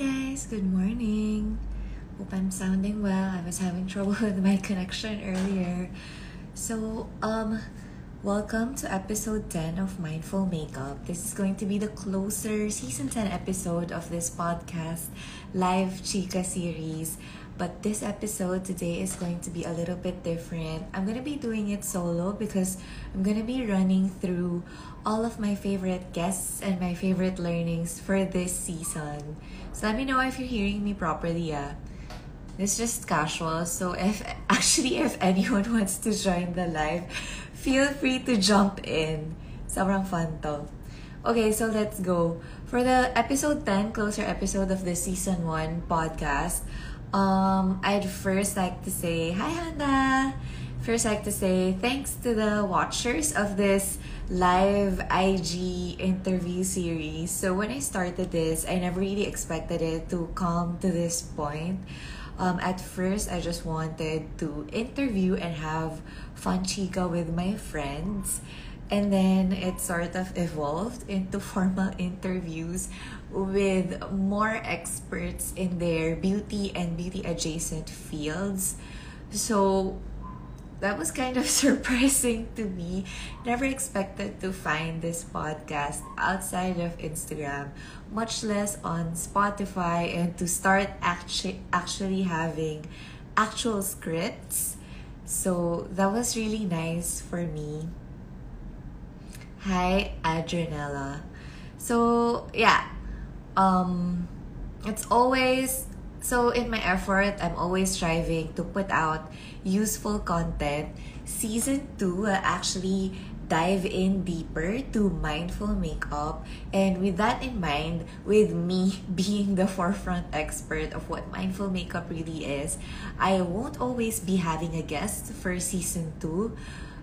guys, good morning. Hope I'm sounding well. I was having trouble with my connection earlier. So, um, welcome to episode 10 of Mindful Makeup. This is going to be the closer season 10 episode of this podcast, live Chica series. But this episode today is going to be a little bit different. I'm going to be doing it solo because I'm going to be running through all of my favorite guests and my favorite learnings for this season. So let me know if you're hearing me properly. Yeah. It's just casual. So if actually if anyone wants to join the live, feel free to jump in. Sobrang fun to. Okay, so let's go. For the episode 10, closer episode of the season 1 podcast, um, I'd first like to say hi, Hannah. First, like to say thanks to the watchers of this live IG interview series. So when I started this, I never really expected it to come to this point. Um, at first, I just wanted to interview and have fun chica with my friends. And then it sort of evolved into formal interviews with more experts in their beauty and beauty adjacent fields. So that was kind of surprising to me. Never expected to find this podcast outside of Instagram, much less on Spotify, and to start actually actually having actual scripts. So that was really nice for me. Hi, Adrianella. So yeah, um, it's always so in my effort, I'm always striving to put out useful content. Season 2 will actually dive in deeper to mindful makeup and with that in mind with me being the forefront expert of what mindful makeup really is i won't always be having a guest for season 2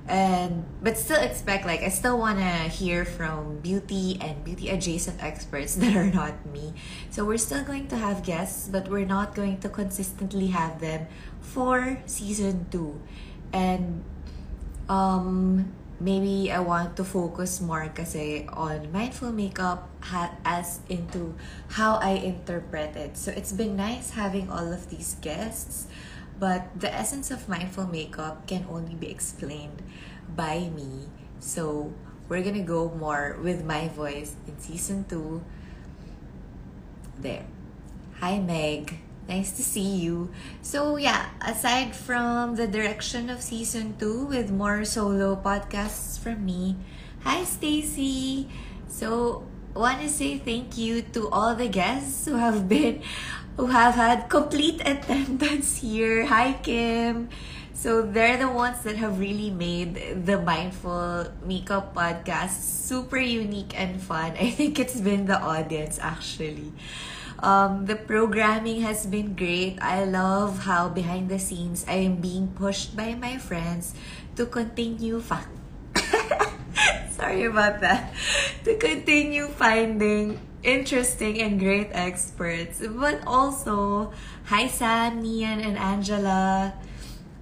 and but still expect like I still want to hear from beauty and beauty adjacent experts that are not me. So we're still going to have guests, but we're not going to consistently have them for season 2. And um maybe I want to focus more kasi on mindful makeup as into how I interpret it. So it's been nice having all of these guests but the essence of mindful makeup can only be explained by me. So we're gonna go more with my voice in season two. There. Hi, Meg. Nice to see you. So, yeah, aside from the direction of season two with more solo podcasts from me, hi, Stacy. So, want to say thank you to all the guests who have been who have had complete attendance here. Hi, Kim. So they're the ones that have really made the Mindful Makeup podcast super unique and fun. I think it's been the audience actually. Um, the programming has been great. I love how behind the scenes I am being pushed by my friends to continue fa- Sorry about that. To continue finding interesting and great experts. But also, hi Sam, Nian, and Angela.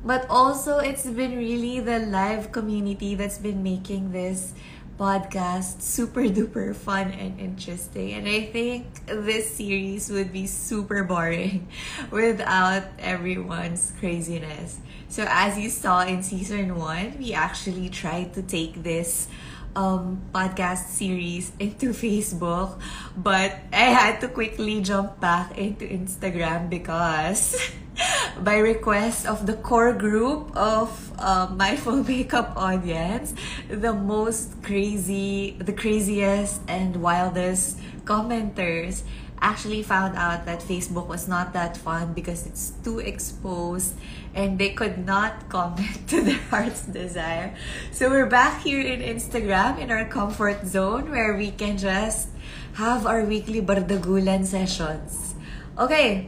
But also, it's been really the live community that's been making this podcast super duper fun and interesting. And I think this series would be super boring without everyone's craziness. So, as you saw in season one, we actually tried to take this um, podcast series into Facebook, but I had to quickly jump back into Instagram because, by request of the core group of uh, Mindful Makeup audience, the most crazy, the craziest and wildest commenters actually found out that Facebook was not that fun because it's too exposed and they could not comment to their heart's desire. So we're back here in Instagram in our comfort zone where we can just have our weekly bardagulan sessions. Okay.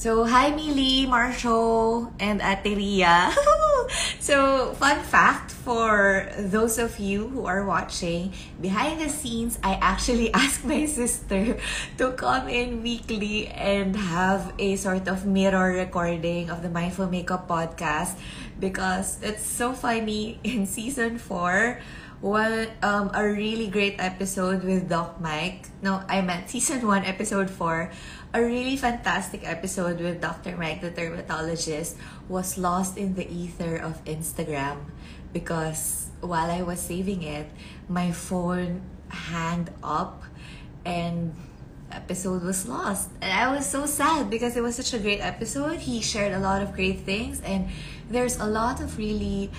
So, hi Mili, Marshall, and Ateria. so, fun fact for those of you who are watching, behind the scenes, I actually asked my sister to come in weekly and have a sort of mirror recording of the Mindful Makeup podcast because it's so funny in season 4 one um a really great episode with Doc Mike. No, I meant season one, episode four. A really fantastic episode with Dr. Mike, the dermatologist, was lost in the ether of Instagram because while I was saving it, my phone hanged up and episode was lost. And I was so sad because it was such a great episode. He shared a lot of great things and there's a lot of really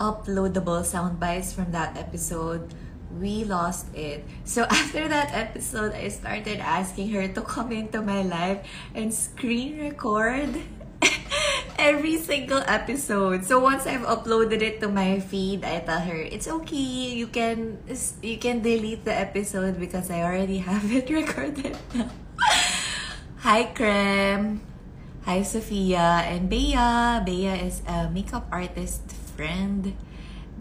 uploadable sound bites from that episode we lost it. So after that episode, I started asking her to come into my live and screen record every single episode. So once I've uploaded it to my feed, I tell her it's okay. You can you can delete the episode because I already have it recorded. Hi, Krem. Hi, Sophia and Bea. Bea is a makeup artist friend.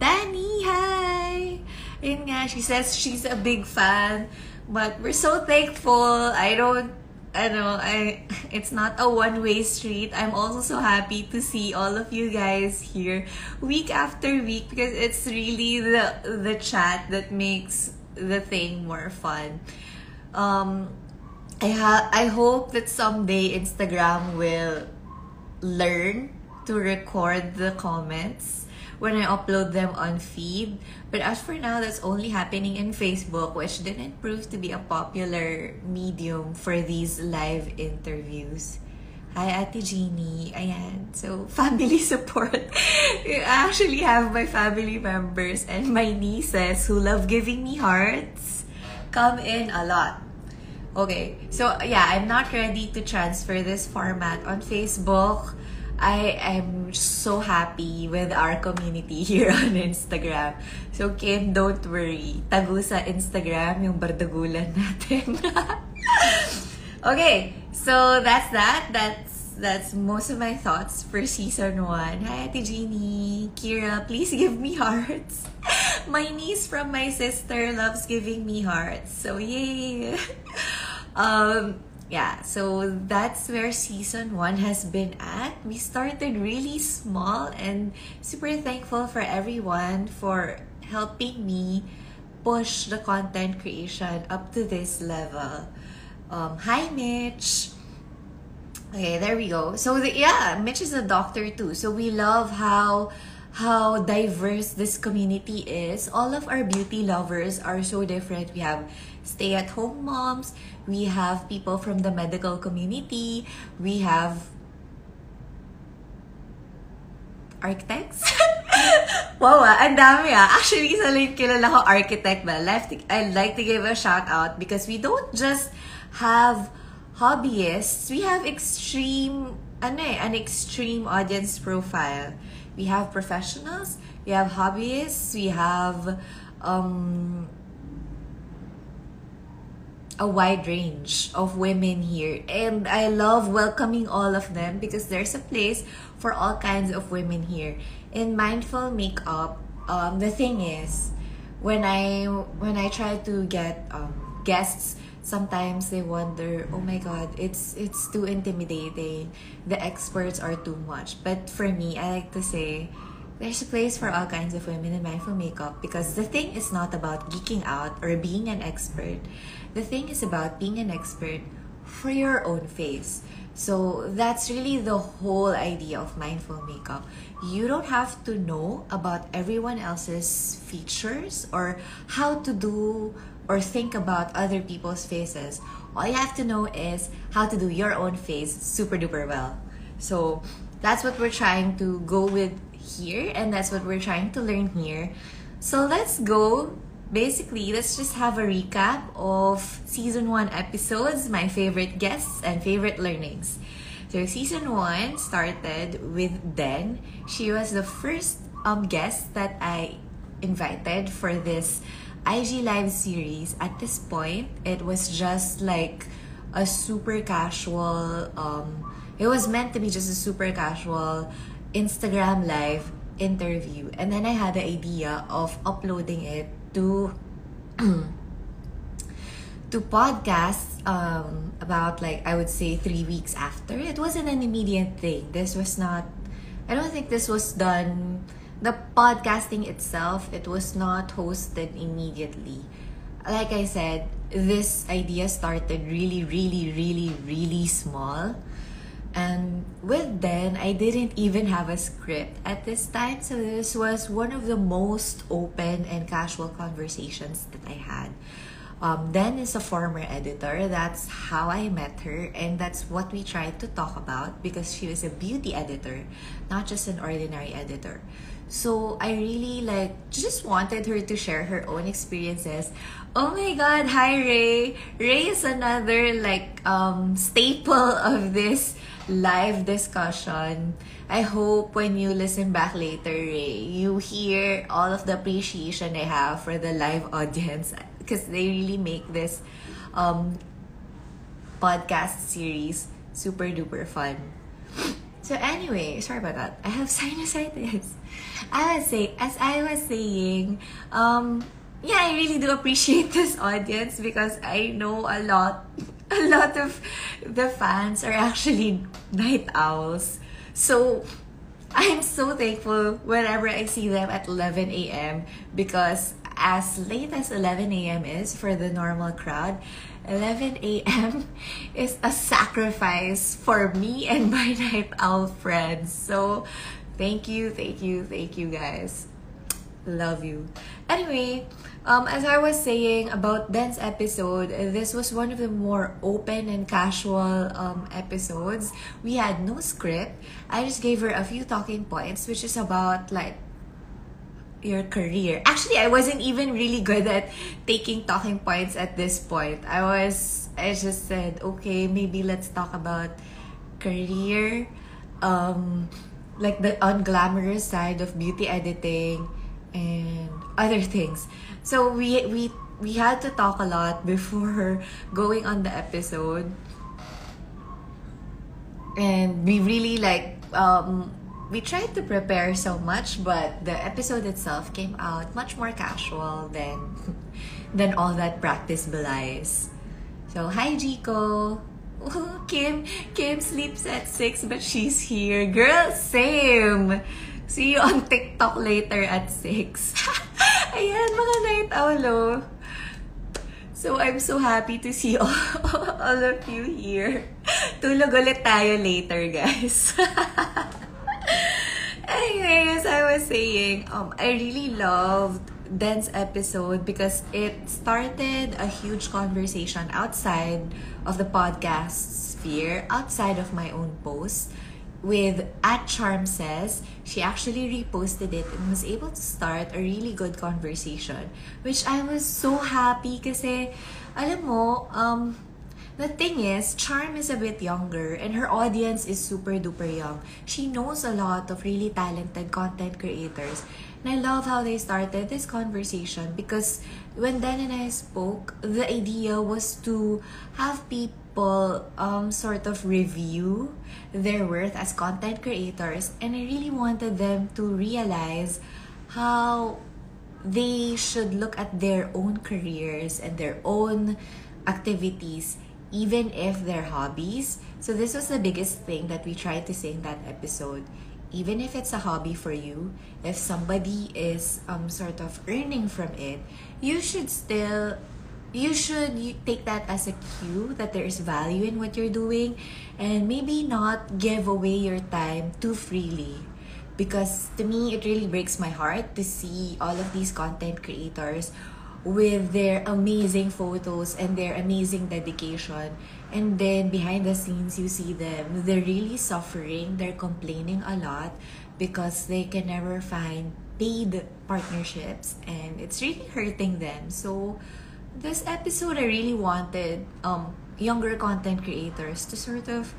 Danny, hi! Yun nga, she says she's a big fan. But we're so thankful. I don't, I know, I, it's not a one-way street. I'm also so happy to see all of you guys here week after week because it's really the, the chat that makes the thing more fun. Um, I, ha- I hope that someday Instagram will learn to record the comments when I upload them on feed. But as for now, that's only happening in Facebook, which didn't prove to be a popular medium for these live interviews. Hi, Ate Jeannie. Ayan. So, family support. I actually have my family members and my nieces who love giving me hearts come in a lot. Okay, so yeah, I'm not ready to transfer this format on Facebook I am so happy with our community here on Instagram. So, Kim, don't worry. Tago sa Instagram yung bardagulan natin. okay, so that's that. That's that's most of my thoughts for season one. Hi, Ate Jeannie. Kira, please give me hearts. my niece from my sister loves giving me hearts. So, yay! um, yeah, so that's where season one has been at. We started really small and super thankful for everyone for helping me push the content creation up to this level. Um, hi, Mitch. Okay, there we go. So the, yeah, Mitch is a doctor too. So we love how how diverse this community is. All of our beauty lovers are so different. We have stay-at-home moms, we have people from the medical community, we have architects. wow, ah, ang dami ah. Actually, isa lang kilala ko architect ba. I'd like to give a shout out because we don't just have hobbyists. We have extreme, ano eh, an extreme audience profile. We have professionals, we have hobbyists, we have um, a wide range of women here. And I love welcoming all of them because there's a place for all kinds of women here. In mindful makeup, um, the thing is, when I when I try to get um, guests, sometimes they wonder, oh my god, it's it's too intimidating. The experts are too much. But for me, I like to say there's a place for all kinds of women in mindful makeup because the thing is not about geeking out or being an expert. The thing is about being an expert for your own face. So that's really the whole idea of mindful makeup. You don't have to know about everyone else's features or how to do or think about other people's faces. All you have to know is how to do your own face super duper well. So that's what we're trying to go with here and that's what we're trying to learn here. So let's go. Basically, let's just have a recap of season 1 episodes, my favorite guests and favorite learnings. So season 1 started with Den. She was the first um guest that I invited for this IG live series. At this point, it was just like a super casual um it was meant to be just a super casual Instagram live interview. And then I had the idea of uploading it to to podcast um, about like I would say three weeks after. It wasn't an immediate thing. This was not I don't think this was done the podcasting itself, it was not hosted immediately. Like I said, this idea started really, really, really, really small. And with Den, I didn't even have a script at this time. So this was one of the most open and casual conversations that I had. Um, Den is a former editor. That's how I met her, and that's what we tried to talk about because she was a beauty editor, not just an ordinary editor. So I really like just wanted her to share her own experiences. Oh my god, hi Ray. Ray is another like um staple of this live discussion. I hope when you listen back later, you hear all of the appreciation I have for the live audience because they really make this um, podcast series super duper fun. So anyway, sorry about that. I have sinusitis. I was say as I was saying, um, yeah, I really do appreciate this audience because I know a lot a lot of the fans are actually night owls. So I'm so thankful whenever I see them at 11 a.m. because as late as 11 a.m. is for the normal crowd, 11 a.m. is a sacrifice for me and my night owl friends. So thank you, thank you, thank you guys. Love you. Anyway, um, as I was saying about Den's episode, this was one of the more open and casual um, episodes. We had no script. I just gave her a few talking points, which is about like your career. Actually, I wasn't even really good at taking talking points at this point. I was, I just said, okay, maybe let's talk about career, um, like the unglamorous side of beauty editing and other things. So we we we had to talk a lot before going on the episode. And we really like um we tried to prepare so much, but the episode itself came out much more casual than than all that practice belies. So hi Jico. Kim Kim sleeps at 6 but she's here. Girl, same. See you on TikTok later at 6. Ayan, mga night owl. So, I'm so happy to see all, all of you here. Tulog ulit tayo later, guys. anyway, as I was saying, um, I really loved Den's episode because it started a huge conversation outside of the podcast sphere, outside of my own posts with at Charm Says, she actually reposted it and was able to start a really good conversation. Which I was so happy kasi, alam mo, um, the thing is, Charm is a bit younger and her audience is super duper young. She knows a lot of really talented content creators. And I love how they started this conversation because when Dan and I spoke, the idea was to have people people um, sort of review their worth as content creators and I really wanted them to realize how they should look at their own careers and their own activities even if they're hobbies. So this was the biggest thing that we tried to say in that episode. Even if it's a hobby for you, if somebody is um, sort of earning from it, you should still you should take that as a cue that there is value in what you're doing and maybe not give away your time too freely. Because to me it really breaks my heart to see all of these content creators with their amazing photos and their amazing dedication. And then behind the scenes you see them. They're really suffering. They're complaining a lot because they can never find paid partnerships and it's really hurting them. So this episode, I really wanted um, younger content creators to sort of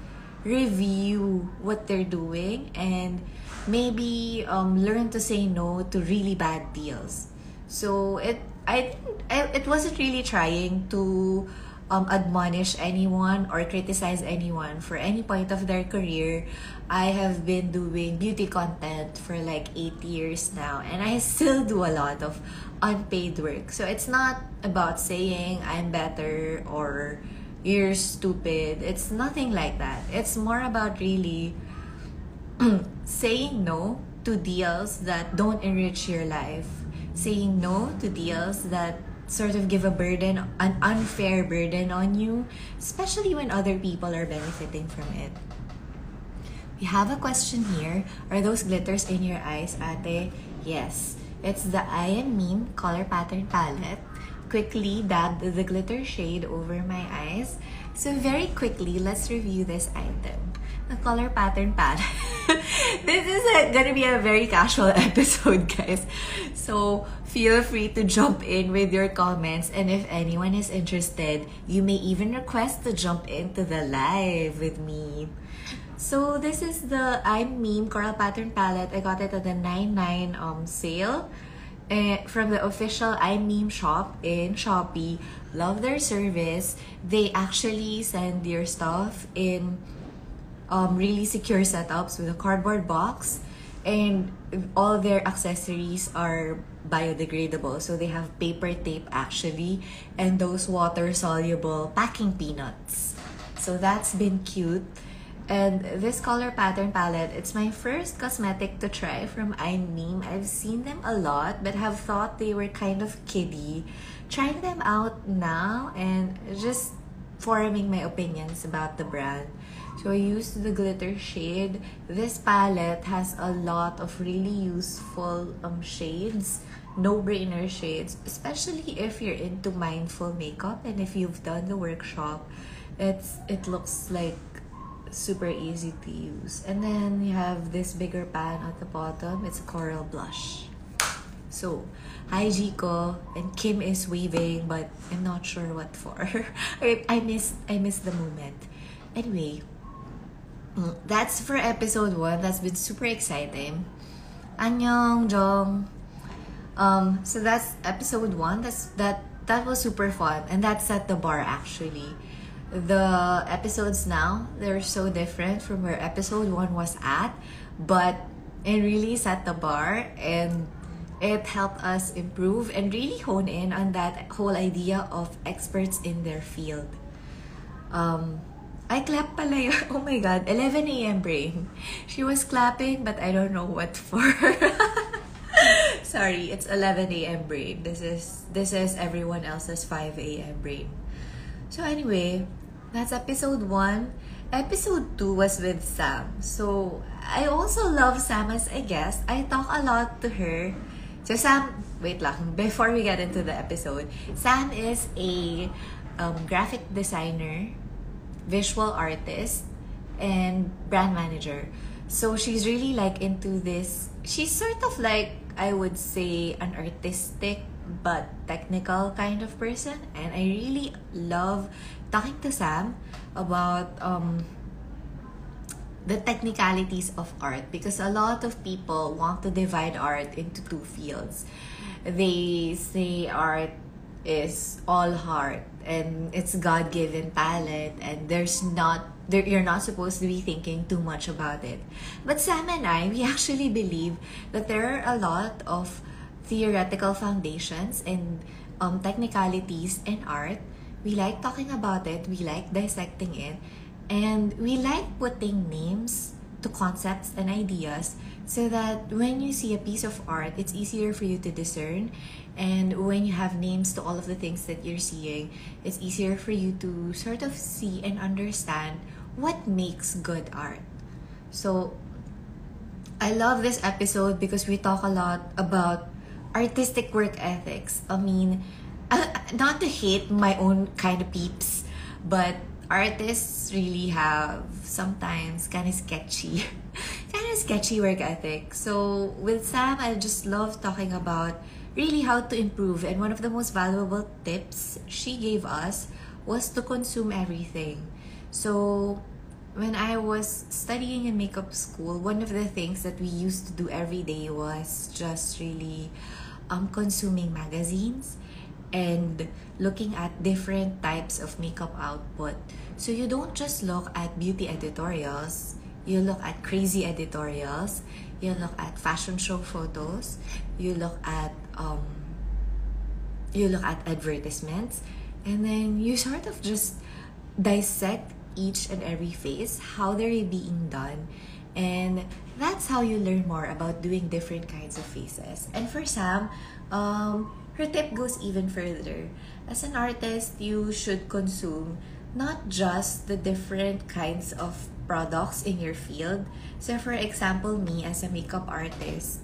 review what they're doing and maybe um, learn to say no to really bad deals. So it I, I it wasn't really trying to um, admonish anyone or criticize anyone for any point of their career. I have been doing beauty content for like eight years now, and I still do a lot of unpaid work. So it's not about saying I'm better or you're stupid. It's nothing like that. It's more about really saying no to deals that don't enrich your life. Saying no to deals that sort of give a burden, an unfair burden on you, especially when other people are benefiting from it. We have a question here. Are those glitters in your eyes, ate? Yes. It's the I Am Meme color pattern palette. Quickly dabbed the glitter shade over my eyes. So very quickly, let's review this item. The color pattern palette. this is a, gonna be a very casual episode, guys. So feel free to jump in with your comments. And if anyone is interested, you may even request to jump into the live with me. So this is the I'm Meme Coral Pattern Palette. I got it at the 99 um sale uh, from the official I'm Meme shop in Shopee. Love their service. They actually send your stuff in um, really secure setups with a cardboard box and all their accessories are biodegradable so they have paper tape actually and those water soluble packing peanuts so that's been cute and this color pattern palette, it's my first cosmetic to try from I'm I've seen them a lot, but have thought they were kind of kiddie. Trying them out now and just forming my opinions about the brand. So I used the glitter shade. This palette has a lot of really useful um, shades, no-brainer shades, especially if you're into mindful makeup and if you've done the workshop. It's it looks like super easy to use. And then you have this bigger pan at the bottom. It's a coral blush. So, hi Jiko, and Kim is waving, but I'm not sure what for. I, I missed I missed the moment. Anyway, mm, that's for episode one. That's been super exciting. Annyeong Jong. Um, so that's episode one. That's that that was super fun, and that set the bar actually the episodes now they're so different from where episode one was at but it really set the bar and it helped us improve and really hone in on that whole idea of experts in their field um I clap pala. Oh my God. 11 a.m. brain. She was clapping, but I don't know what for. Sorry, it's 11 a.m. brain. This is this is everyone else's 5 a.m. brain. So anyway, that's episode 1. Episode 2 was with Sam. So, I also love Sam as a guest. I talk a lot to her. So, Sam, wait lang, before we get into the episode, Sam is a um, graphic designer, visual artist, and brand manager. So, she's really like into this. She's sort of like, I would say, an artistic but technical kind of person and I really love talking to Sam about um, the technicalities of art because a lot of people want to divide art into two fields. They say art is all heart and it's God-given talent and there's not you're not supposed to be thinking too much about it. But Sam and I, we actually believe that there are a lot of theoretical foundations and um, technicalities in art. We like talking about it, we like dissecting it, and we like putting names to concepts and ideas so that when you see a piece of art, it's easier for you to discern. And when you have names to all of the things that you're seeing, it's easier for you to sort of see and understand what makes good art. So, I love this episode because we talk a lot about artistic work ethics. I mean, uh, not to hate my own kind of peeps, but artists really have sometimes kind of sketchy, kind of sketchy work ethic. So with Sam, I just love talking about really how to improve. And one of the most valuable tips she gave us was to consume everything. So when I was studying in makeup school, one of the things that we used to do every day was just really um, consuming magazines and looking at different types of makeup output. So you don't just look at beauty editorials, you look at crazy editorials, you look at fashion show photos, you look at um, you look at advertisements, and then you sort of just dissect each and every face, how they're being done, And that's how you learn more about doing different kinds of faces. And for Sam, um, her tip goes even further. As an artist, you should consume not just the different kinds of products in your field. So, for example, me as a makeup artist,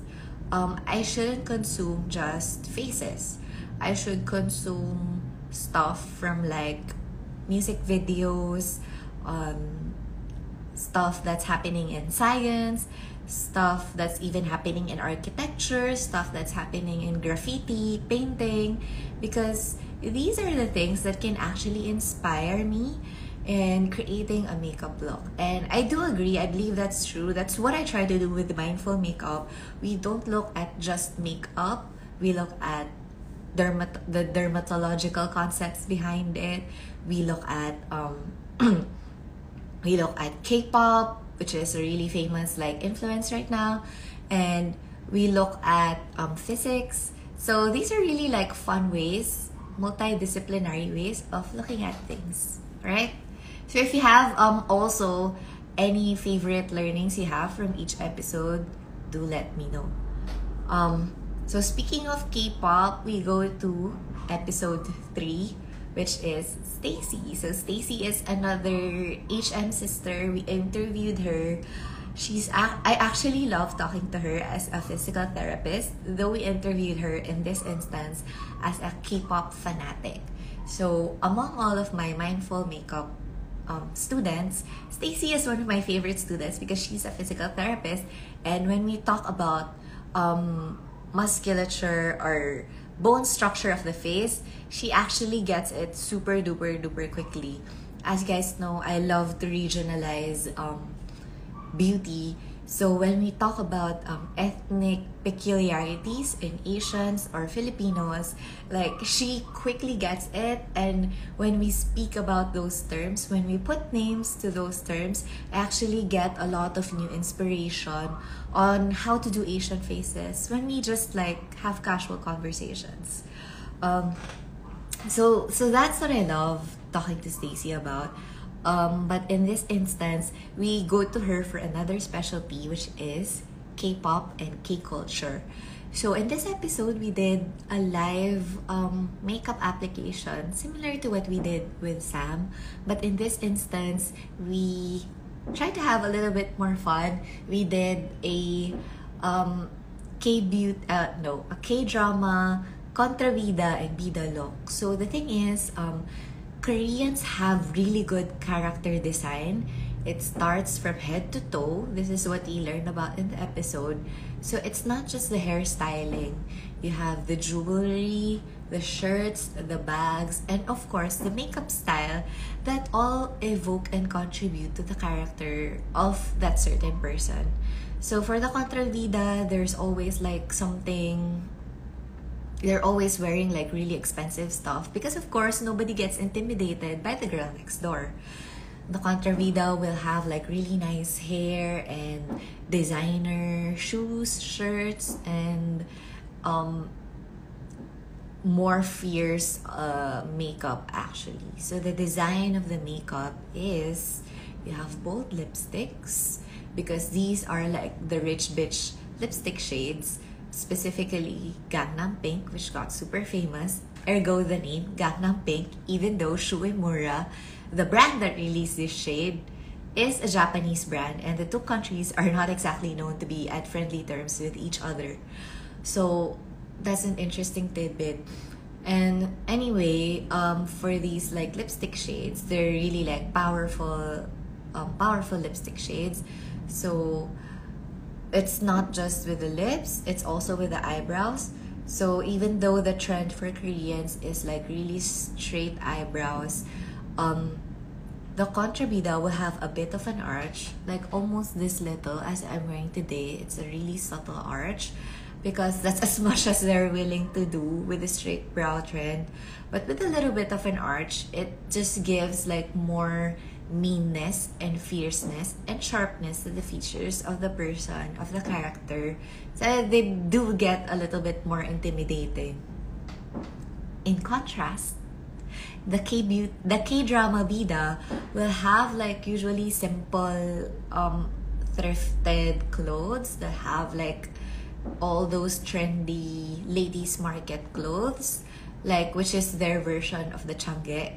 um, I shouldn't consume just faces. I should consume stuff from like music videos, um, stuff that's happening in science, stuff that's even happening in architecture, stuff that's happening in graffiti, painting, because these are the things that can actually inspire me in creating a makeup look. And I do agree, I believe that's true. That's what I try to do with mindful makeup. We don't look at just makeup, we look at dermat- the dermatological concepts behind it. We look at um we look at K-pop, which is a really famous like influence right now, and we look at um, physics. So these are really like fun ways, multidisciplinary ways of looking at things, right? So if you have um also any favorite learnings you have from each episode, do let me know. Um, so speaking of K-pop, we go to episode three which is Stacy. So Stacy is another HM sister. We interviewed her. She's I actually love talking to her as a physical therapist, though we interviewed her in this instance as a K-pop fanatic. So among all of my mindful makeup um, students, Stacy is one of my favorite students because she's a physical therapist. And when we talk about um, musculature or bone structure of the face, she actually gets it super duper duper quickly. As you guys know, I love to regionalize um, beauty so when we talk about um, ethnic peculiarities in Asians or Filipinos, like she quickly gets it. And when we speak about those terms, when we put names to those terms, I actually get a lot of new inspiration on how to do Asian faces when we just like have casual conversations. Um, so so that's what I love talking to Stacy about. Um, but in this instance, we go to her for another specialty, which is K-pop and K-culture. So in this episode, we did a live um, makeup application similar to what we did with Sam. But in this instance, we tried to have a little bit more fun. We did a um, K beauty, uh, no, a K drama, contrabida and vida look. So the thing is, um, Koreans have really good character design. It starts from head to toe. This is what we learned about in the episode. So it's not just the hairstyling. You have the jewelry, the shirts, the bags, and of course the makeup style that all evoke and contribute to the character of that certain person. So for the Contrabida, there's always like something they're always wearing like really expensive stuff because of course nobody gets intimidated by the girl next door. The contravida will have like really nice hair and designer shoes shirts and um more fierce uh, makeup actually. So the design of the makeup is you have bold lipsticks because these are like the rich bitch lipstick shades specifically Gangnam Pink, which got super famous. Ergo the name Gangnam Pink, even though Shu Uemura, the brand that released this shade, is a Japanese brand, and the two countries are not exactly known to be at friendly terms with each other. So that's an interesting tidbit. And anyway, um, for these like lipstick shades, they're really like powerful, um, powerful lipstick shades. So it's not just with the lips, it's also with the eyebrows. So even though the trend for Koreans is like really straight eyebrows, um, the contrabida will have a bit of an arch, like almost this little as I'm wearing today. It's a really subtle arch because that's as much as they're willing to do with the straight brow trend. But with a little bit of an arch, it just gives like more meanness and fierceness and sharpness to the features of the person, of the character. So they do get a little bit more intimidating. In contrast, the K the K drama Vida will have like usually simple um thrifted clothes that have like all those trendy ladies market clothes like which is their version of the tiangge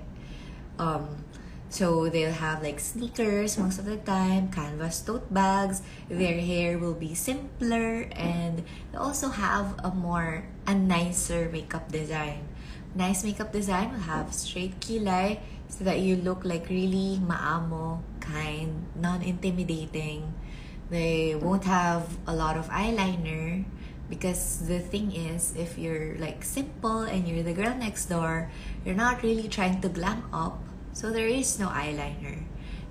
um so they'll have like sneakers most of the time canvas tote bags. Their hair will be simpler and they also have a more a nicer makeup design. Nice makeup design will have straight kilay so that you look like really maamo kind non-intimidating. They won't have a lot of eyeliner because the thing is if you're like simple and you're the girl next door you're not really trying to glam up so there is no eyeliner.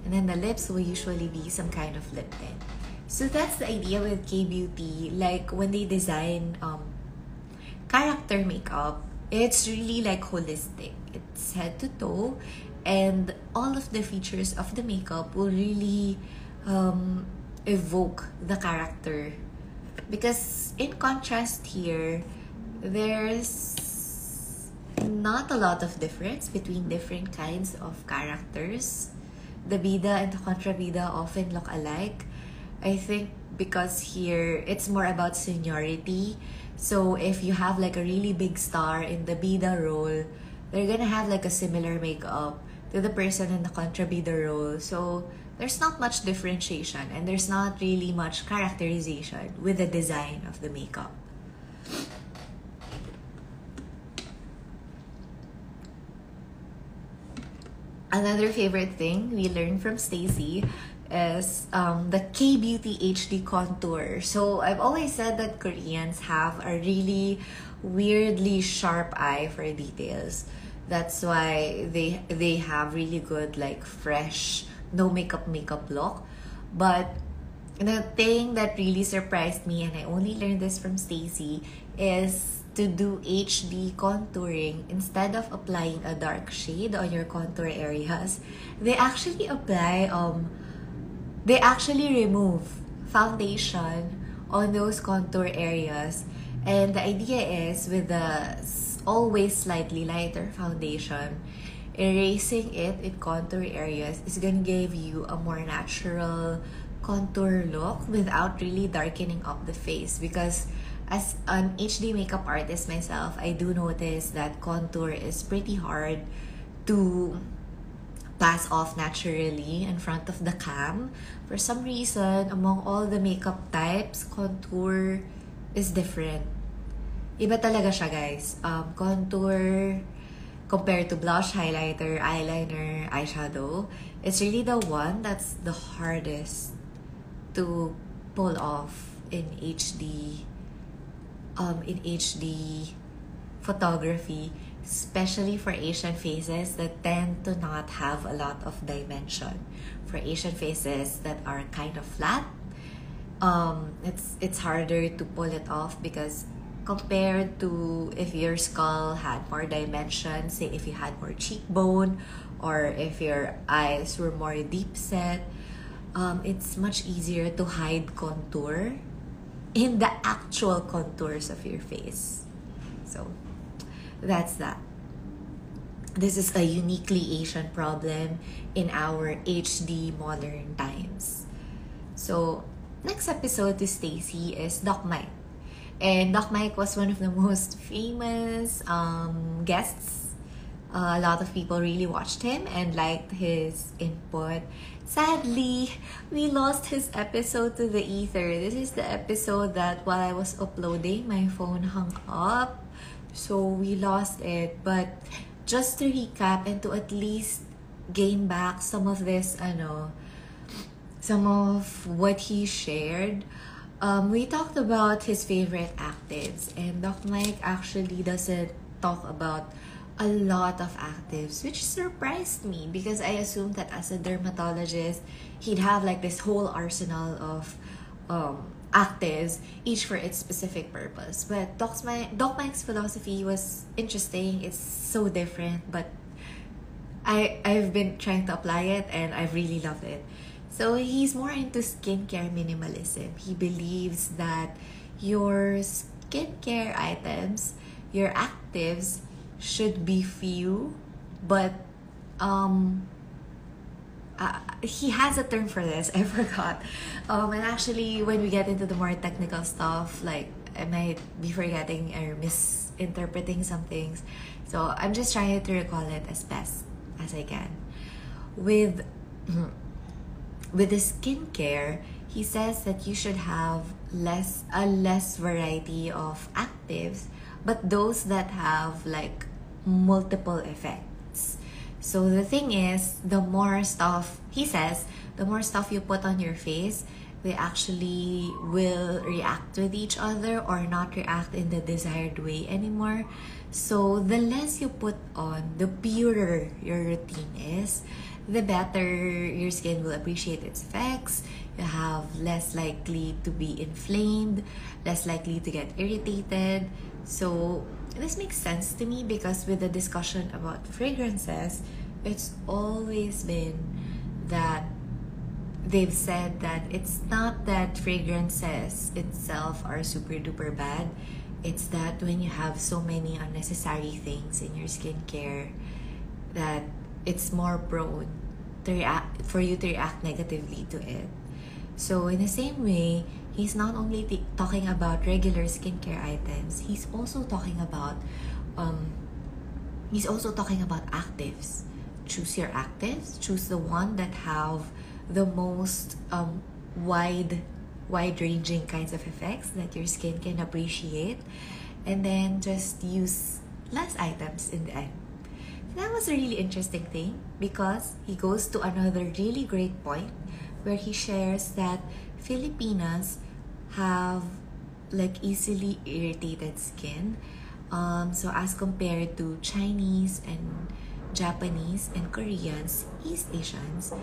And then the lips will usually be some kind of lip tint. So that's the idea with k-beauty. Like when they design um, character makeup it's really like holistic. It's head to toe. And all of the features of the makeup will really um, evoke the character. Because in contrast here there's not a lot of difference between different kinds of characters. The bida and the contrabida often look alike. I think because here it's more about seniority. So if you have like a really big star in the bida role they're gonna have like a similar makeup to the person in the contrabida role. So there's not much differentiation and there's not really much characterization with the design of the makeup. Another favorite thing we learned from Stacy is um, the K Beauty HD contour. So I've always said that Koreans have a really weirdly sharp eye for details. That's why they they have really good like fresh no makeup makeup look. But the thing that really surprised me, and I only learned this from Stacy, is to do HD contouring instead of applying a dark shade on your contour areas. They actually apply um they actually remove foundation on those contour areas. And the idea is with the always slightly lighter foundation, erasing it in contour areas is gonna give you a more natural contour look without really darkening up the face because as an HD makeup artist myself, I do notice that contour is pretty hard to pass off naturally in front of the cam. For some reason, among all the makeup types, contour is different. Iba talaga siya, guys. Um, contour compared to blush, highlighter, eyeliner, eyeshadow, it's really the one that's the hardest to pull off in HD um in HD photography, especially for Asian faces that tend to not have a lot of dimension. For Asian faces that are kind of flat, um, it's it's harder to pull it off because compared to if your skull had more dimension, say if you had more cheekbone or if your eyes were more deep set, um, it's much easier to hide contour in the actual contours of your face. So that's that. This is a uniquely Asian problem in our HD modern times. So, next episode to Stacy is Doc Mike. And Doc Mike was one of the most famous um, guests. A lot of people really watched him and liked his input. Sadly, we lost his episode to the ether. This is the episode that while I was uploading, my phone hung up. So we lost it. But just to recap and to at least gain back some of this, ano, some of what he shared, um, we talked about his favorite actives, and Doc Mike actually doesn't talk about a lot of actives, which surprised me because I assumed that as a dermatologist, he'd have like this whole arsenal of um, actives, each for its specific purpose. But Doc, Mike, Doc Mike's philosophy was interesting. It's so different, but I I've been trying to apply it and I've really loved it. So he's more into skincare minimalism. He believes that your skincare items, your actives, should be few, but um, uh, he has a term for this. I forgot. Um, and actually, when we get into the more technical stuff, like I might be forgetting or misinterpreting some things. So I'm just trying to recall it as best as I can. With with the skincare, he says that you should have less a less variety of actives, but those that have like multiple effects. So the thing is, the more stuff he says, the more stuff you put on your face, they actually will react with each other or not react in the desired way anymore. So the less you put on, the purer your routine is, the better your skin will appreciate its effects. You have less likely to be inflamed, less likely to get irritated. So this makes sense to me because with the discussion about fragrances, it's always been that they've said that it's not that fragrances itself are super duper bad. It's that when you have so many unnecessary things in your skincare that it's more prone to react for you to react negatively to it. So in the same way, he's not only t- talking about regular skincare items, he's also talking about um, he's also talking about actives. Choose your actives. Choose the one that have the most um, wide wide ranging kinds of effects that your skin can appreciate and then just use less items in the end that was a really interesting thing because he goes to another really great point where he shares that Filipinas have like easily irritated skin. Um, so as compared to Chinese and Japanese and Koreans, East Asians,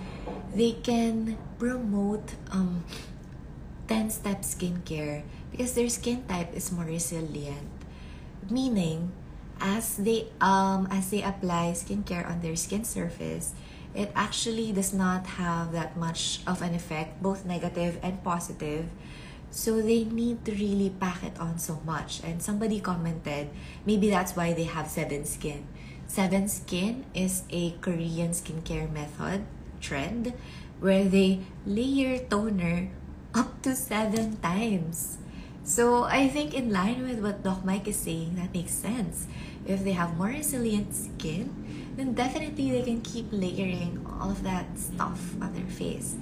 they can promote um, 10 step skincare because their skin type is more resilient. Meaning, as they um as they apply skincare on their skin surface, it actually does not have that much of an effect, both negative and positive. So they need to really pack it on so much. And somebody commented, maybe that's why they have seven skin. Seven skin is a Korean skincare method trend where they layer toner up to seven times. So I think in line with what Doc Mike is saying, that makes sense. If they have more resilient skin, then definitely they can keep layering all of that stuff on their face.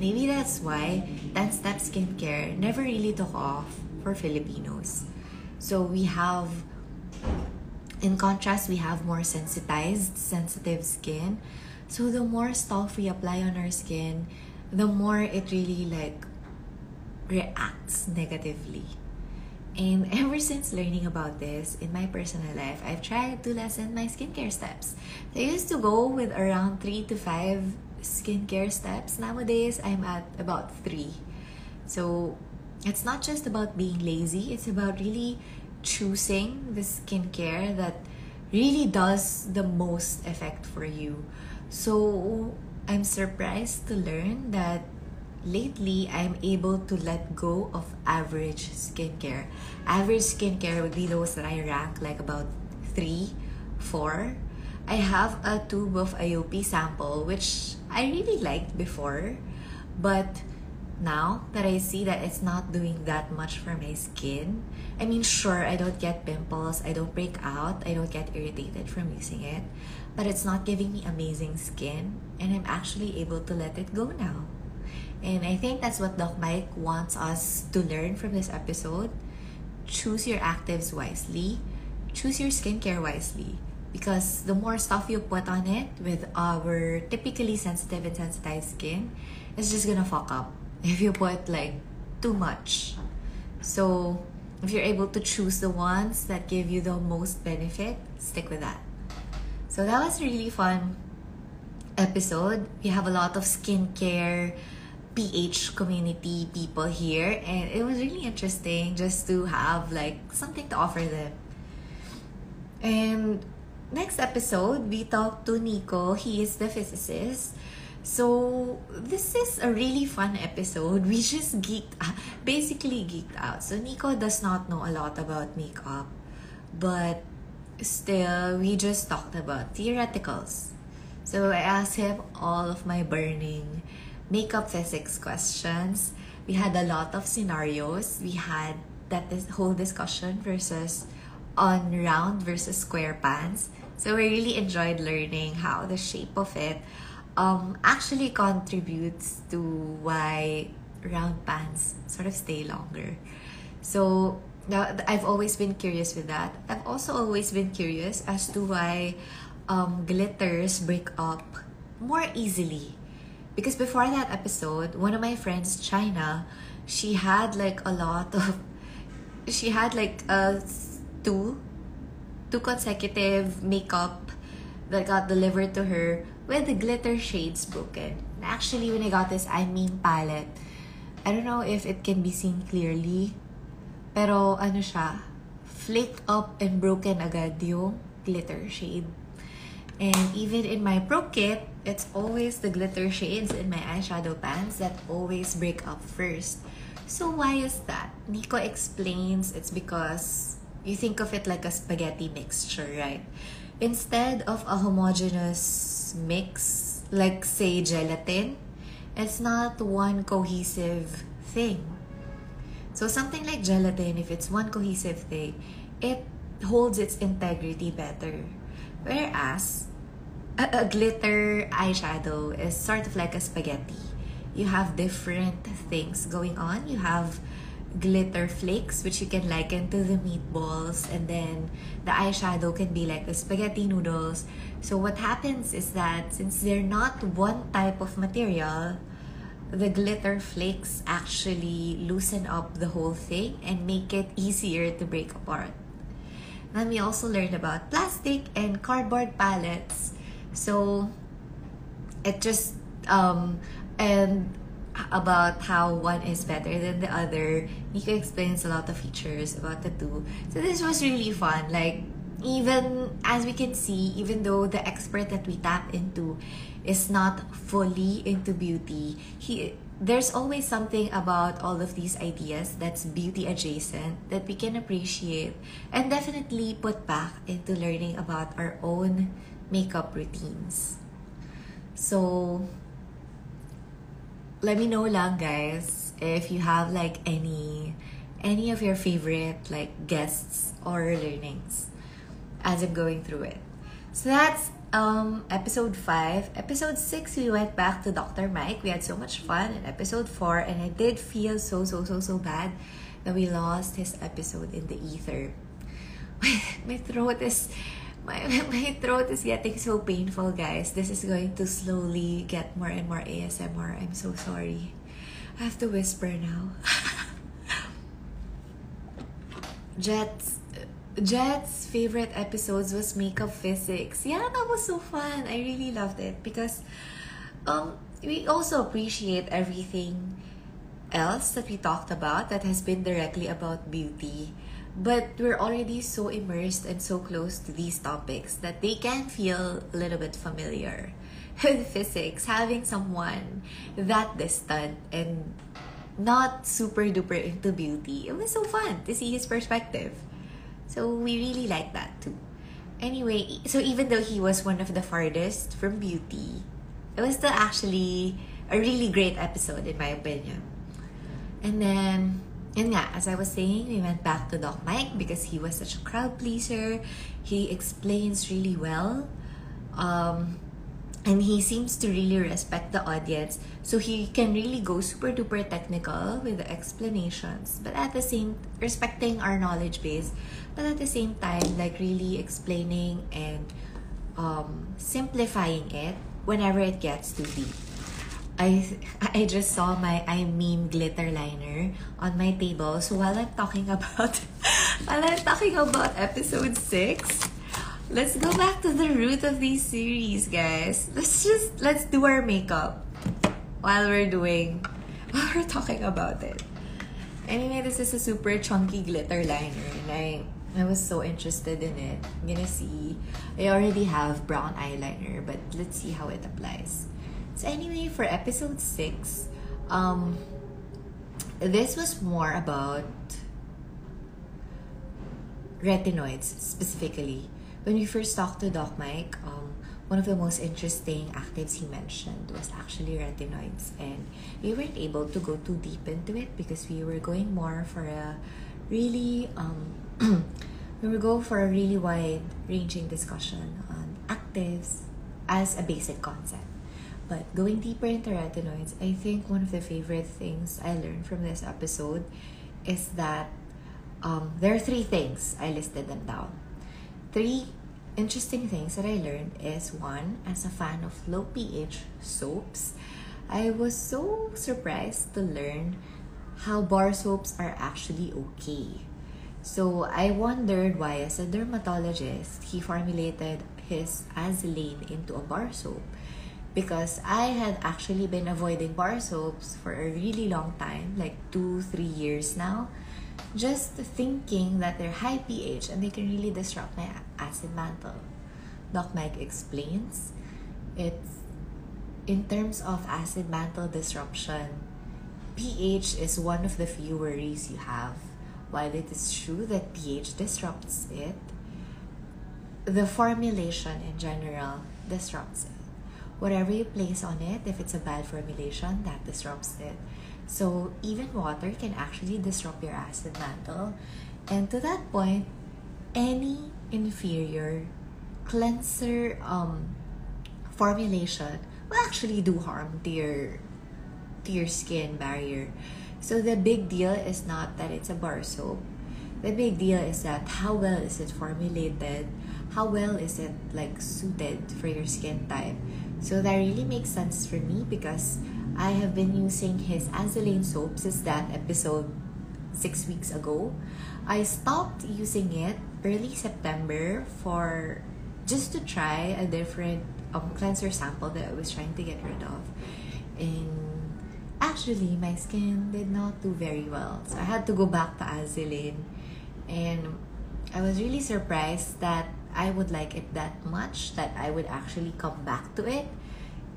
Maybe that's why 10 step skincare never really took off for Filipinos. So we have, in contrast, we have more sensitized, sensitive skin. So the more stuff we apply on our skin, the more it really like reacts negatively. And ever since learning about this in my personal life, I've tried to lessen my skincare steps. I used to go with around three to five skincare steps. Nowadays, I'm at about three. So it's not just about being lazy, it's about really choosing the skincare that really does the most effect for you. So I'm surprised to learn that lately I'm able to let go of average skincare. Average skincare would be those that I rank like about three, four. I have a tube of IOP sample which I really liked before, but now that I see that it's not doing that much for my skin, I mean, sure, I don't get pimples, I don't break out, I don't get irritated from using it, but it's not giving me amazing skin, and I'm actually able to let it go now. And I think that's what Doc Mike wants us to learn from this episode. Choose your actives wisely, choose your skincare wisely. Because the more stuff you put on it with our typically sensitive and sensitized skin, it's just gonna fuck up if you put like too much. So, if you're able to choose the ones that give you the most benefit, stick with that. So, that was a really fun episode. We have a lot of skincare PH community people here and it was really interesting just to have like something to offer them. And next episode we talk to Nico, he is the physicist. So this is a really fun episode. We just geeked basically geeked out. So Nico does not know a lot about makeup, but still we just talked about theoreticals. So I asked him all of my burning makeup physics questions. We had a lot of scenarios. We had that this whole discussion versus on round versus square pans. So we really enjoyed learning how the shape of it um, actually contributes to why round pans sort of stay longer. So now I've always been curious with that. I've also always been curious as to why um, glitters break up more easily. Because before that episode, one of my friends, China, she had like a lot of, she had like uh, two, two consecutive makeup that got delivered to her with the glitter shades broken. Actually, when I got this I mean palette, I don't know if it can be seen clearly, pero ano siya, flaked up and broken agad yung glitter shade. And even in my pro kit, it's always the glitter shades in my eyeshadow pans that always break up first. So why is that? Nico explains it's because you think of it like a spaghetti mixture, right? Instead of a homogeneous mix, like say gelatin, it's not one cohesive thing. So something like gelatin, if it's one cohesive thing, it holds its integrity better. Whereas a, a glitter eyeshadow is sort of like a spaghetti. You have different things going on. You have glitter flakes, which you can liken to the meatballs, and then the eyeshadow can be like the spaghetti noodles. So, what happens is that since they're not one type of material, the glitter flakes actually loosen up the whole thing and make it easier to break apart. Then we also learned about plastic and cardboard palettes. So, it just, um, and about how one is better than the other. Nico explains a lot of features about the two. So this was really fun. Like even as we can see, even though the expert that we tap into is not fully into beauty, he there's always something about all of these ideas that's beauty adjacent that we can appreciate and definitely put back into learning about our own makeup routines. So let me know lang guys if you have like any any of your favorite like guests or learnings as I'm going through it. So that's um episode 5. Episode 6 we went back to Dr. Mike. We had so much fun in episode 4 and I did feel so so so so bad that we lost his episode in the ether. My, my throat is my, my throat is getting so painful, guys. This is going to slowly get more and more ASMR. I'm so sorry. I have to whisper now. Jet's Jet's favorite episodes was makeup physics. Yeah, that was so fun. I really loved it because um we also appreciate everything else that we talked about that has been directly about beauty but we're already so immersed and so close to these topics that they can feel a little bit familiar with physics having someone that distant and not super duper into beauty. It was so fun to see his perspective. So we really like that too. Anyway so even though he was one of the farthest from beauty it was still actually a really great episode in my opinion. And then and yeah, as I was saying, we went back to Doc Mike because he was such a crowd pleaser. He explains really well. Um, and he seems to really respect the audience. So he can really go super duper technical with the explanations, but at the same respecting our knowledge base, but at the same time like really explaining and um, simplifying it whenever it gets too deep. I I just saw my I mean glitter liner on my table. So while I'm talking about while I'm talking about episode six, let's go back to the root of these series, guys. Let's just let's do our makeup while we're doing while we're talking about it. Anyway, this is a super chunky glitter liner and I I was so interested in it. I'm gonna see. I already have brown eyeliner, but let's see how it applies. So anyway, for episode six, um, this was more about retinoids specifically. When we first talked to Doc Mike, um, one of the most interesting actives he mentioned was actually retinoids. And we weren't able to go too deep into it because we were going more for a really, um, we were going for a really wide ranging discussion on actives as a basic concept. But going deeper into retinoids, I think one of the favorite things I learned from this episode is that um, there are three things. I listed them down. Three interesting things that I learned is one, as a fan of low pH soaps, I was so surprised to learn how bar soaps are actually okay. So I wondered why, as a dermatologist, he formulated his Azilane into a bar soap because I had actually been avoiding bar soaps for a really long time, like two, three years now, just thinking that they're high pH and they can really disrupt my acid mantle. Doc Mike explains it's in terms of acid mantle disruption, pH is one of the few worries you have. While it is true that pH disrupts it, the formulation in general disrupts it whatever you place on it, if it's a bad formulation, that disrupts it. So even water can actually disrupt your acid mantle. And to that point, any inferior cleanser um, formulation will actually do harm to your to your skin barrier. So the big deal is not that it's a bar soap. The big deal is that how well is it formulated? How well is it like suited for your skin type? So that really makes sense for me because I have been using his Azilane soap since that episode six weeks ago. I stopped using it early September for just to try a different um, cleanser sample that I was trying to get rid of. And actually, my skin did not do very well. So I had to go back to Azilane. And I was really surprised that I would like it that much that I would actually come back to it,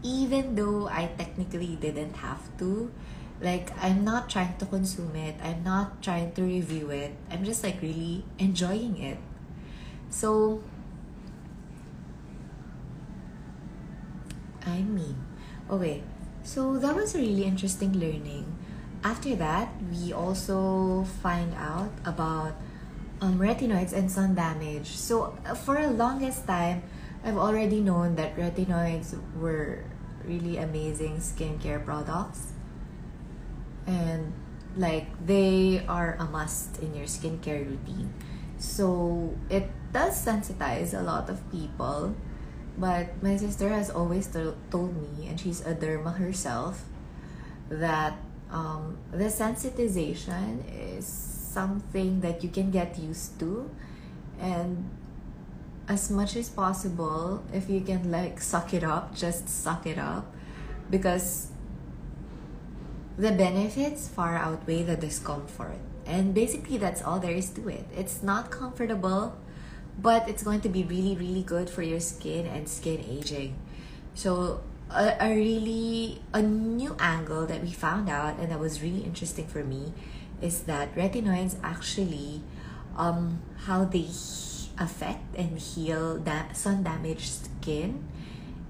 even though I technically didn't have to. Like, I'm not trying to consume it, I'm not trying to review it, I'm just like really enjoying it. So, I mean, oh, okay, so that was a really interesting learning. After that, we also find out about um, retinoids and sun damage. So uh, for the longest time, I've already known that retinoids were really amazing skincare products. And like they are a must in your skincare routine. So it does sensitize a lot of people. But my sister has always to- told me, and she's a derma herself, that um, the sensitization is something that you can get used to. And as much as possible if you can like suck it up just suck it up. Because the benefits far outweigh the discomfort. And basically that's all there is to it. It's not comfortable but it's going to be really really good for your skin and skin aging. So a, a really a new angle that we found out and that was really interesting for me is that retinoids actually um, how they affect and heal that sun damaged skin.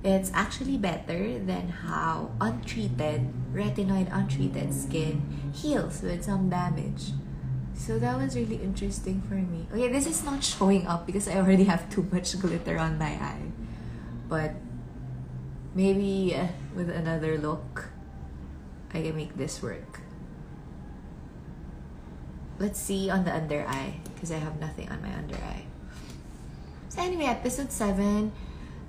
It's actually better than how untreated retinoid untreated skin heals with some damage. So that was really interesting for me. Okay this is not showing up because i already have too much glitter on my eye. But maybe uh, with another look i can make this work let's see on the under eye because I have nothing on my under eye. So anyway, episode 7,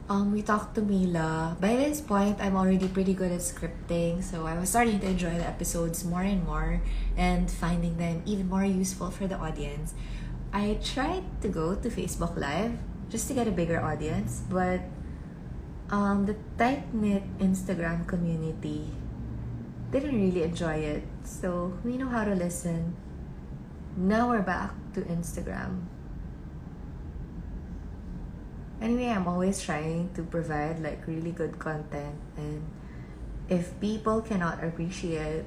um, we talked to Mila. By this point, I'm already pretty good at scripting, so I was starting to enjoy the episodes more and more and finding them even more useful for the audience. I tried to go to Facebook Live just to get a bigger audience, but um, the tight knit Instagram community didn't really enjoy it, so we know how to listen now we're back to Instagram. Anyway, I'm always trying to provide like really good content and if people cannot appreciate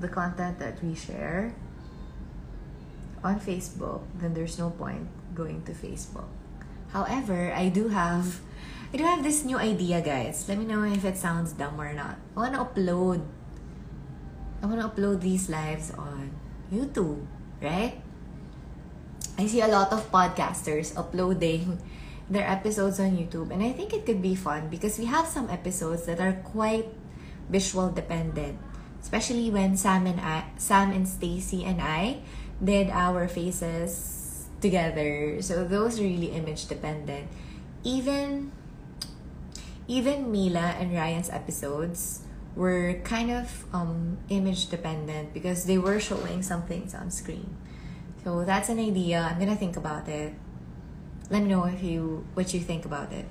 the content that we share on Facebook, then there's no point going to Facebook. However, I do have I do have this new idea, guys. Let me know if it sounds dumb or not. I want to upload. I want to upload these lives on YouTube, right? I see a lot of podcasters uploading their episodes on YouTube, and I think it could be fun because we have some episodes that are quite visual dependent, especially when Sam and I, Sam and Stacy and I did our faces together. So those are really image dependent. Even even Mila and Ryan's episodes were kind of um, image dependent because they were showing some things on screen. So that's an idea. I'm gonna think about it. Let me know if you what you think about it.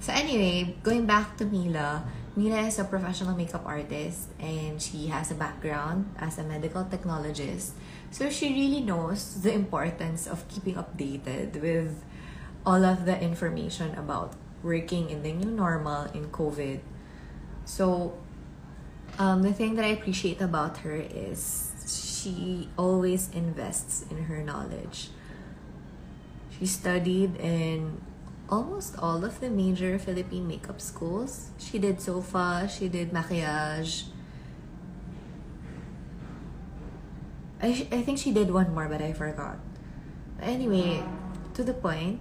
So anyway, going back to Mila, Mila is a professional makeup artist and she has a background as a medical technologist. So she really knows the importance of keeping updated with all of the information about working in the new normal in COVID. So um, the thing that I appreciate about her is she always invests in her knowledge. She studied in almost all of the major Philippine makeup schools. She did Sofa, she did maquillage. I, I think she did one more, but I forgot. Anyway, to the point.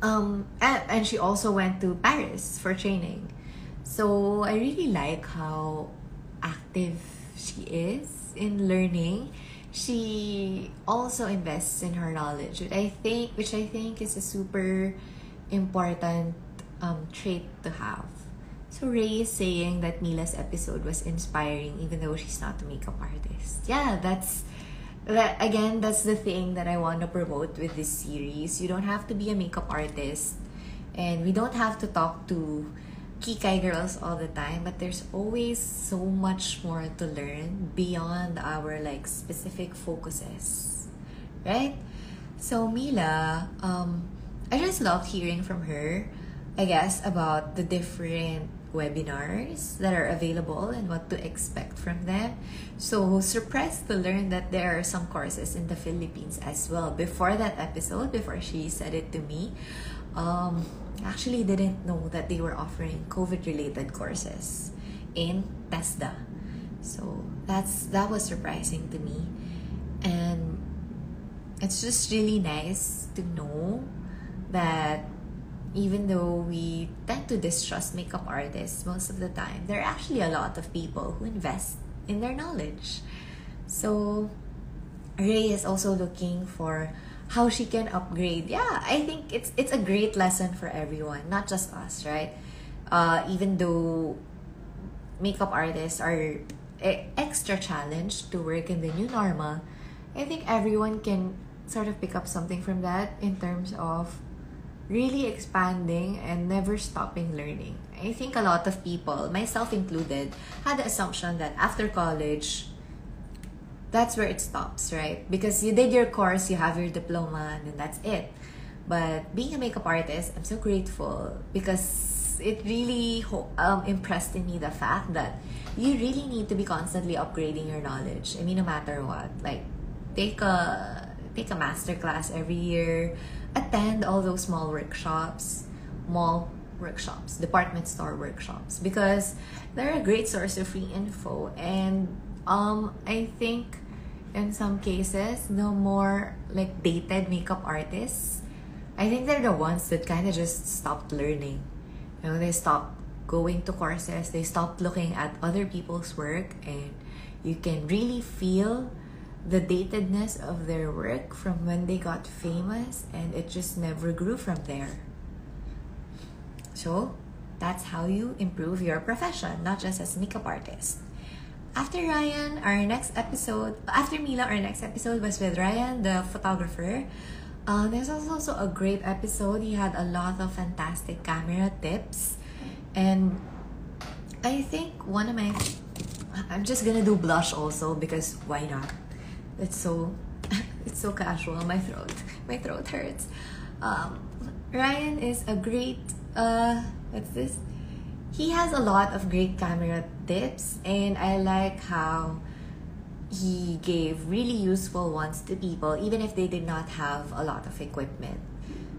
Um, and, and she also went to Paris for training. So I really like how active she is in learning. She also invests in her knowledge which i think which i think is a super important um, trait to have. So ray is saying that mila's episode was inspiring even though she's not a makeup artist. Yeah that's that again that's the thing that i want to promote with this series. You don't have to be a makeup artist and we don't have to talk to Kikai girls all the time, but there's always so much more to learn beyond our like specific focuses, right? So Mila, um, I just loved hearing from her, I guess, about the different webinars that are available and what to expect from them. So surprised to learn that there are some courses in the Philippines as well. Before that episode, before she said it to me, um, actually didn't know that they were offering COVID related courses in TESDA. So that's that was surprising to me. And it's just really nice to know that even though we tend to distrust makeup artists most of the time, there are actually a lot of people who invest in their knowledge. So Ray is also looking for how she can upgrade. Yeah, I think it's it's a great lesson for everyone, not just us, right? Uh, even though makeup artists are extra challenged to work in the new normal, I think everyone can sort of pick up something from that in terms of really expanding and never stopping learning. I think a lot of people, myself included, had the assumption that after college, that's where it stops, right? Because you did your course, you have your diploma, and that's it. But being a makeup artist, I'm so grateful because it really um, impressed in me the fact that you really need to be constantly upgrading your knowledge. I mean, no matter what, like take a take a master class every year, attend all those small workshops, mall workshops, department store workshops because they're a great source of free info and um, I think in some cases, the more like dated makeup artists, I think they're the ones that kind of just stopped learning. You know, they stopped going to courses, they stopped looking at other people's work, and you can really feel the datedness of their work from when they got famous, and it just never grew from there. So, that's how you improve your profession, not just as makeup artist. After Ryan, our next episode, after Mila, our next episode was with Ryan, the photographer. Uh, there's also a great episode. He had a lot of fantastic camera tips. And I think one of my. I'm just gonna do blush also because why not? It's so. It's so casual. My throat. My throat hurts. Um, Ryan is a great. Uh, what's this? he has a lot of great camera tips and I like how he gave really useful ones to people even if they did not have a lot of equipment.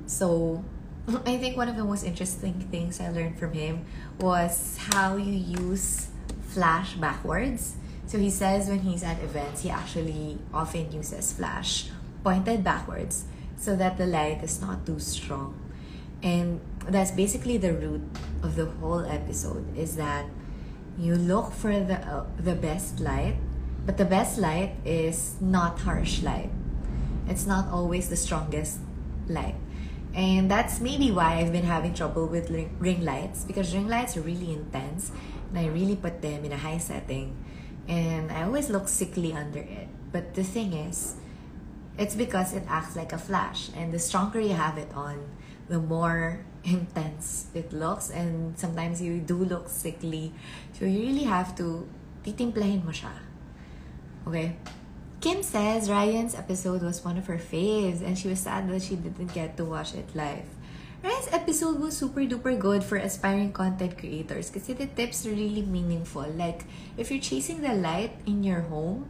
So I think one of the most interesting things I learned from him was how you use flash backwards. So he says when he's at events, he actually often uses flash pointed backwards so that the light is not too strong. And that's basically the root of the whole episode is that you look for the uh, the best light, but the best light is not harsh light. It's not always the strongest light. And that's maybe why I've been having trouble with ring lights because ring lights are really intense and I really put them in a high setting and I always look sickly under it. But the thing is, it's because it acts like a flash and the stronger you have it on, the more intense it looks and sometimes you do look sickly. So you really have to titimplahin mo siya. Okay? Kim says Ryan's episode was one of her faves and she was sad that she didn't get to watch it live. Ryan's episode was super duper good for aspiring content creators because the tips are really meaningful. Like, if you're chasing the light in your home,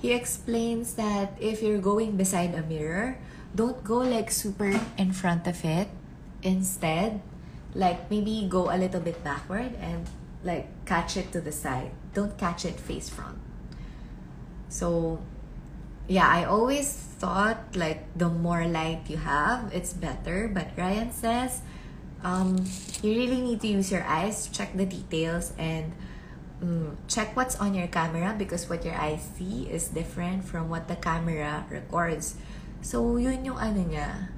he explains that if you're going beside a mirror, don't go like super in front of it. Instead, like maybe go a little bit backward and like catch it to the side. Don't catch it face front. So yeah, I always thought like the more light you have, it's better. But Ryan says um, you really need to use your eyes check the details and um, check what's on your camera because what your eyes see is different from what the camera records. So, yun yung ano niya.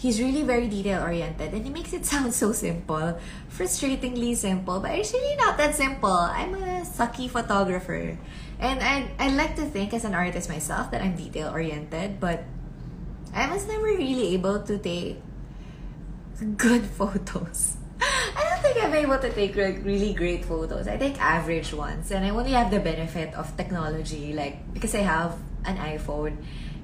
He's really very detail oriented and he makes it sound so simple. Frustratingly simple, but it's really not that simple. I'm a sucky photographer. And I, I like to think as an artist myself that I'm detail oriented, but I was never really able to take good photos. I don't think I'm able to take like really great photos. I take average ones, and I only have the benefit of technology, like because I have an iPhone,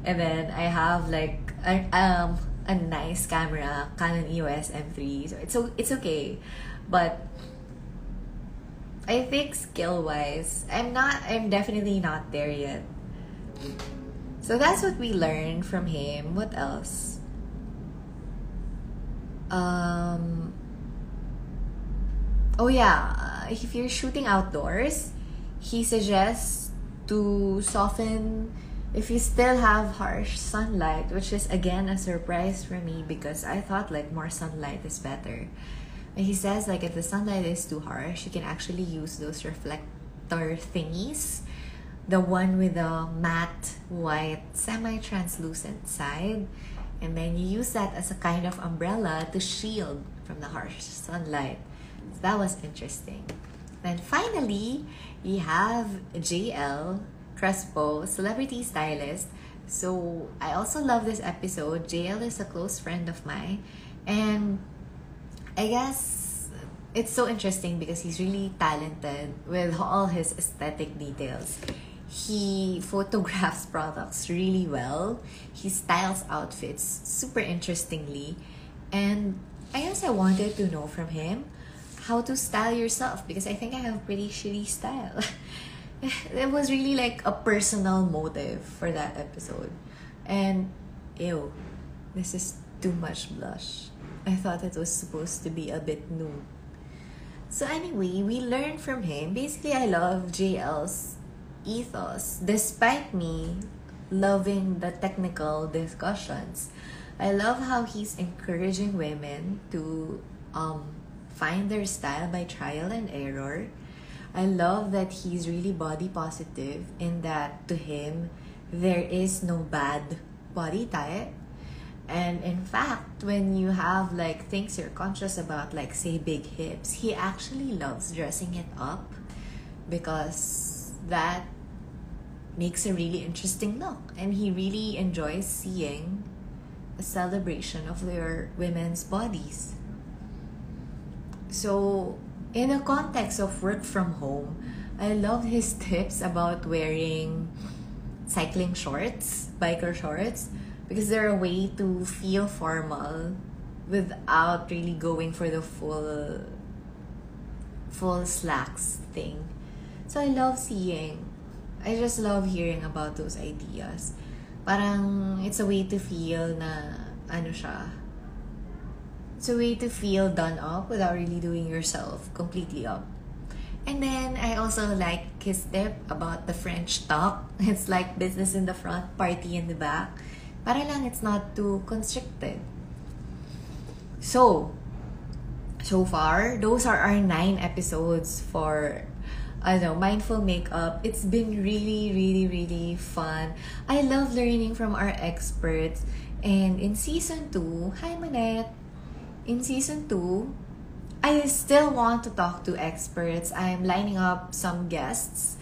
and then I have like a, um a nice camera, Canon EOS M3, so it's it's okay, but I think skill wise, I'm not, I'm definitely not there yet. So that's what we learned from him. What else? Um, oh, yeah. If you're shooting outdoors, he suggests to soften if you still have harsh sunlight, which is again a surprise for me because I thought like more sunlight is better. And he says like if the sunlight is too harsh, you can actually use those reflector thingies. The one with the matte white semi-translucent side. And then you use that as a kind of umbrella to shield from the harsh sunlight. So that was interesting. Then finally, we have JL Crespo, celebrity stylist. So I also love this episode. JL is a close friend of mine. And I guess it's so interesting because he's really talented with all his aesthetic details. He photographs products really well. He styles outfits super interestingly. And I guess I wanted to know from him how to style yourself because I think I have pretty shitty style. it was really like a personal motive for that episode. And ew, this is too much blush. I thought it was supposed to be a bit new. So anyway, we learned from him. Basically, I love JL's ethos. Despite me loving the technical discussions, I love how he's encouraging women to um, find their style by trial and error. I love that he's really body positive in that to him, there is no bad body type and in fact, when you have like things you're conscious about, like say big hips, he actually loves dressing it up because that makes a really interesting look. And he really enjoys seeing a celebration of their women's bodies. So, in the context of work from home, I love his tips about wearing cycling shorts, biker shorts because they're a way to feel formal without really going for the full full slacks thing. So I love seeing I just love hearing about those ideas. Parang it's a way to feel na ano siya It's a way to feel done up without really doing yourself completely up. And then I also like his tip about the French tuck. It's like business in the front, party in the back. Para lang it's not too constricted. So, so far, those are our nine episodes for I don't know, mindful makeup. It's been really, really, really fun. I love learning from our experts. And in season two, hi Manette. In season two, I still want to talk to experts. I'm lining up some guests.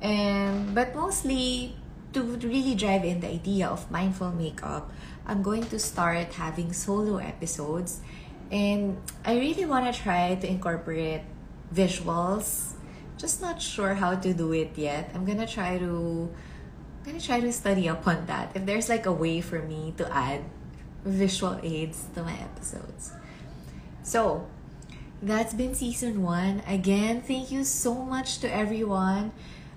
And but mostly to really drive in the idea of mindful makeup, I'm going to start having solo episodes. And I really want to try to incorporate visuals just not sure how to do it yet. I'm gonna try to I'm gonna try to study up on that. If there's like a way for me to add visual aids to my episodes. So that's been season one. Again, thank you so much to everyone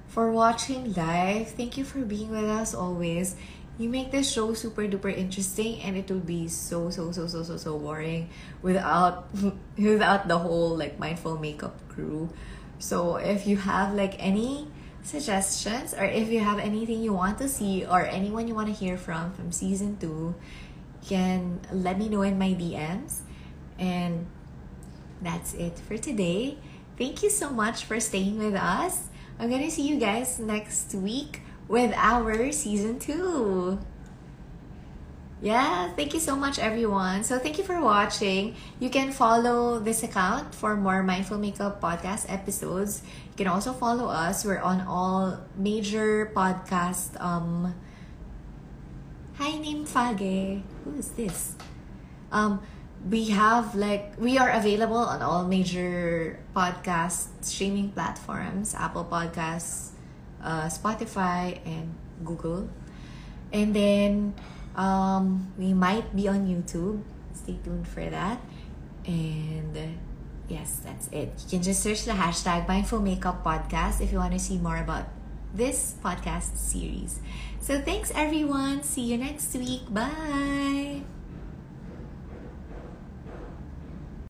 for watching live. Thank you for being with us always. You make this show super duper interesting and it would be so so so so so so boring without without the whole like mindful makeup crew. So if you have like any suggestions or if you have anything you want to see or anyone you want to hear from from season 2, you can let me know in my DMs. And that's it for today. Thank you so much for staying with us. I'm going to see you guys next week with our season 2 yeah, thank you so much, everyone. So, thank you for watching. You can follow this account for more Mindful Makeup podcast episodes. You can also follow us. We're on all major podcast. Um, hi, name Fage. Who is this? Um, we have like we are available on all major podcast streaming platforms: Apple Podcasts, uh, Spotify, and Google. And then um, we might be on YouTube. Stay tuned for that. And yes, that's it. You can just search the hashtag Mindful Makeup Podcast if you want to see more about this podcast series. So thanks everyone. See you next week. Bye.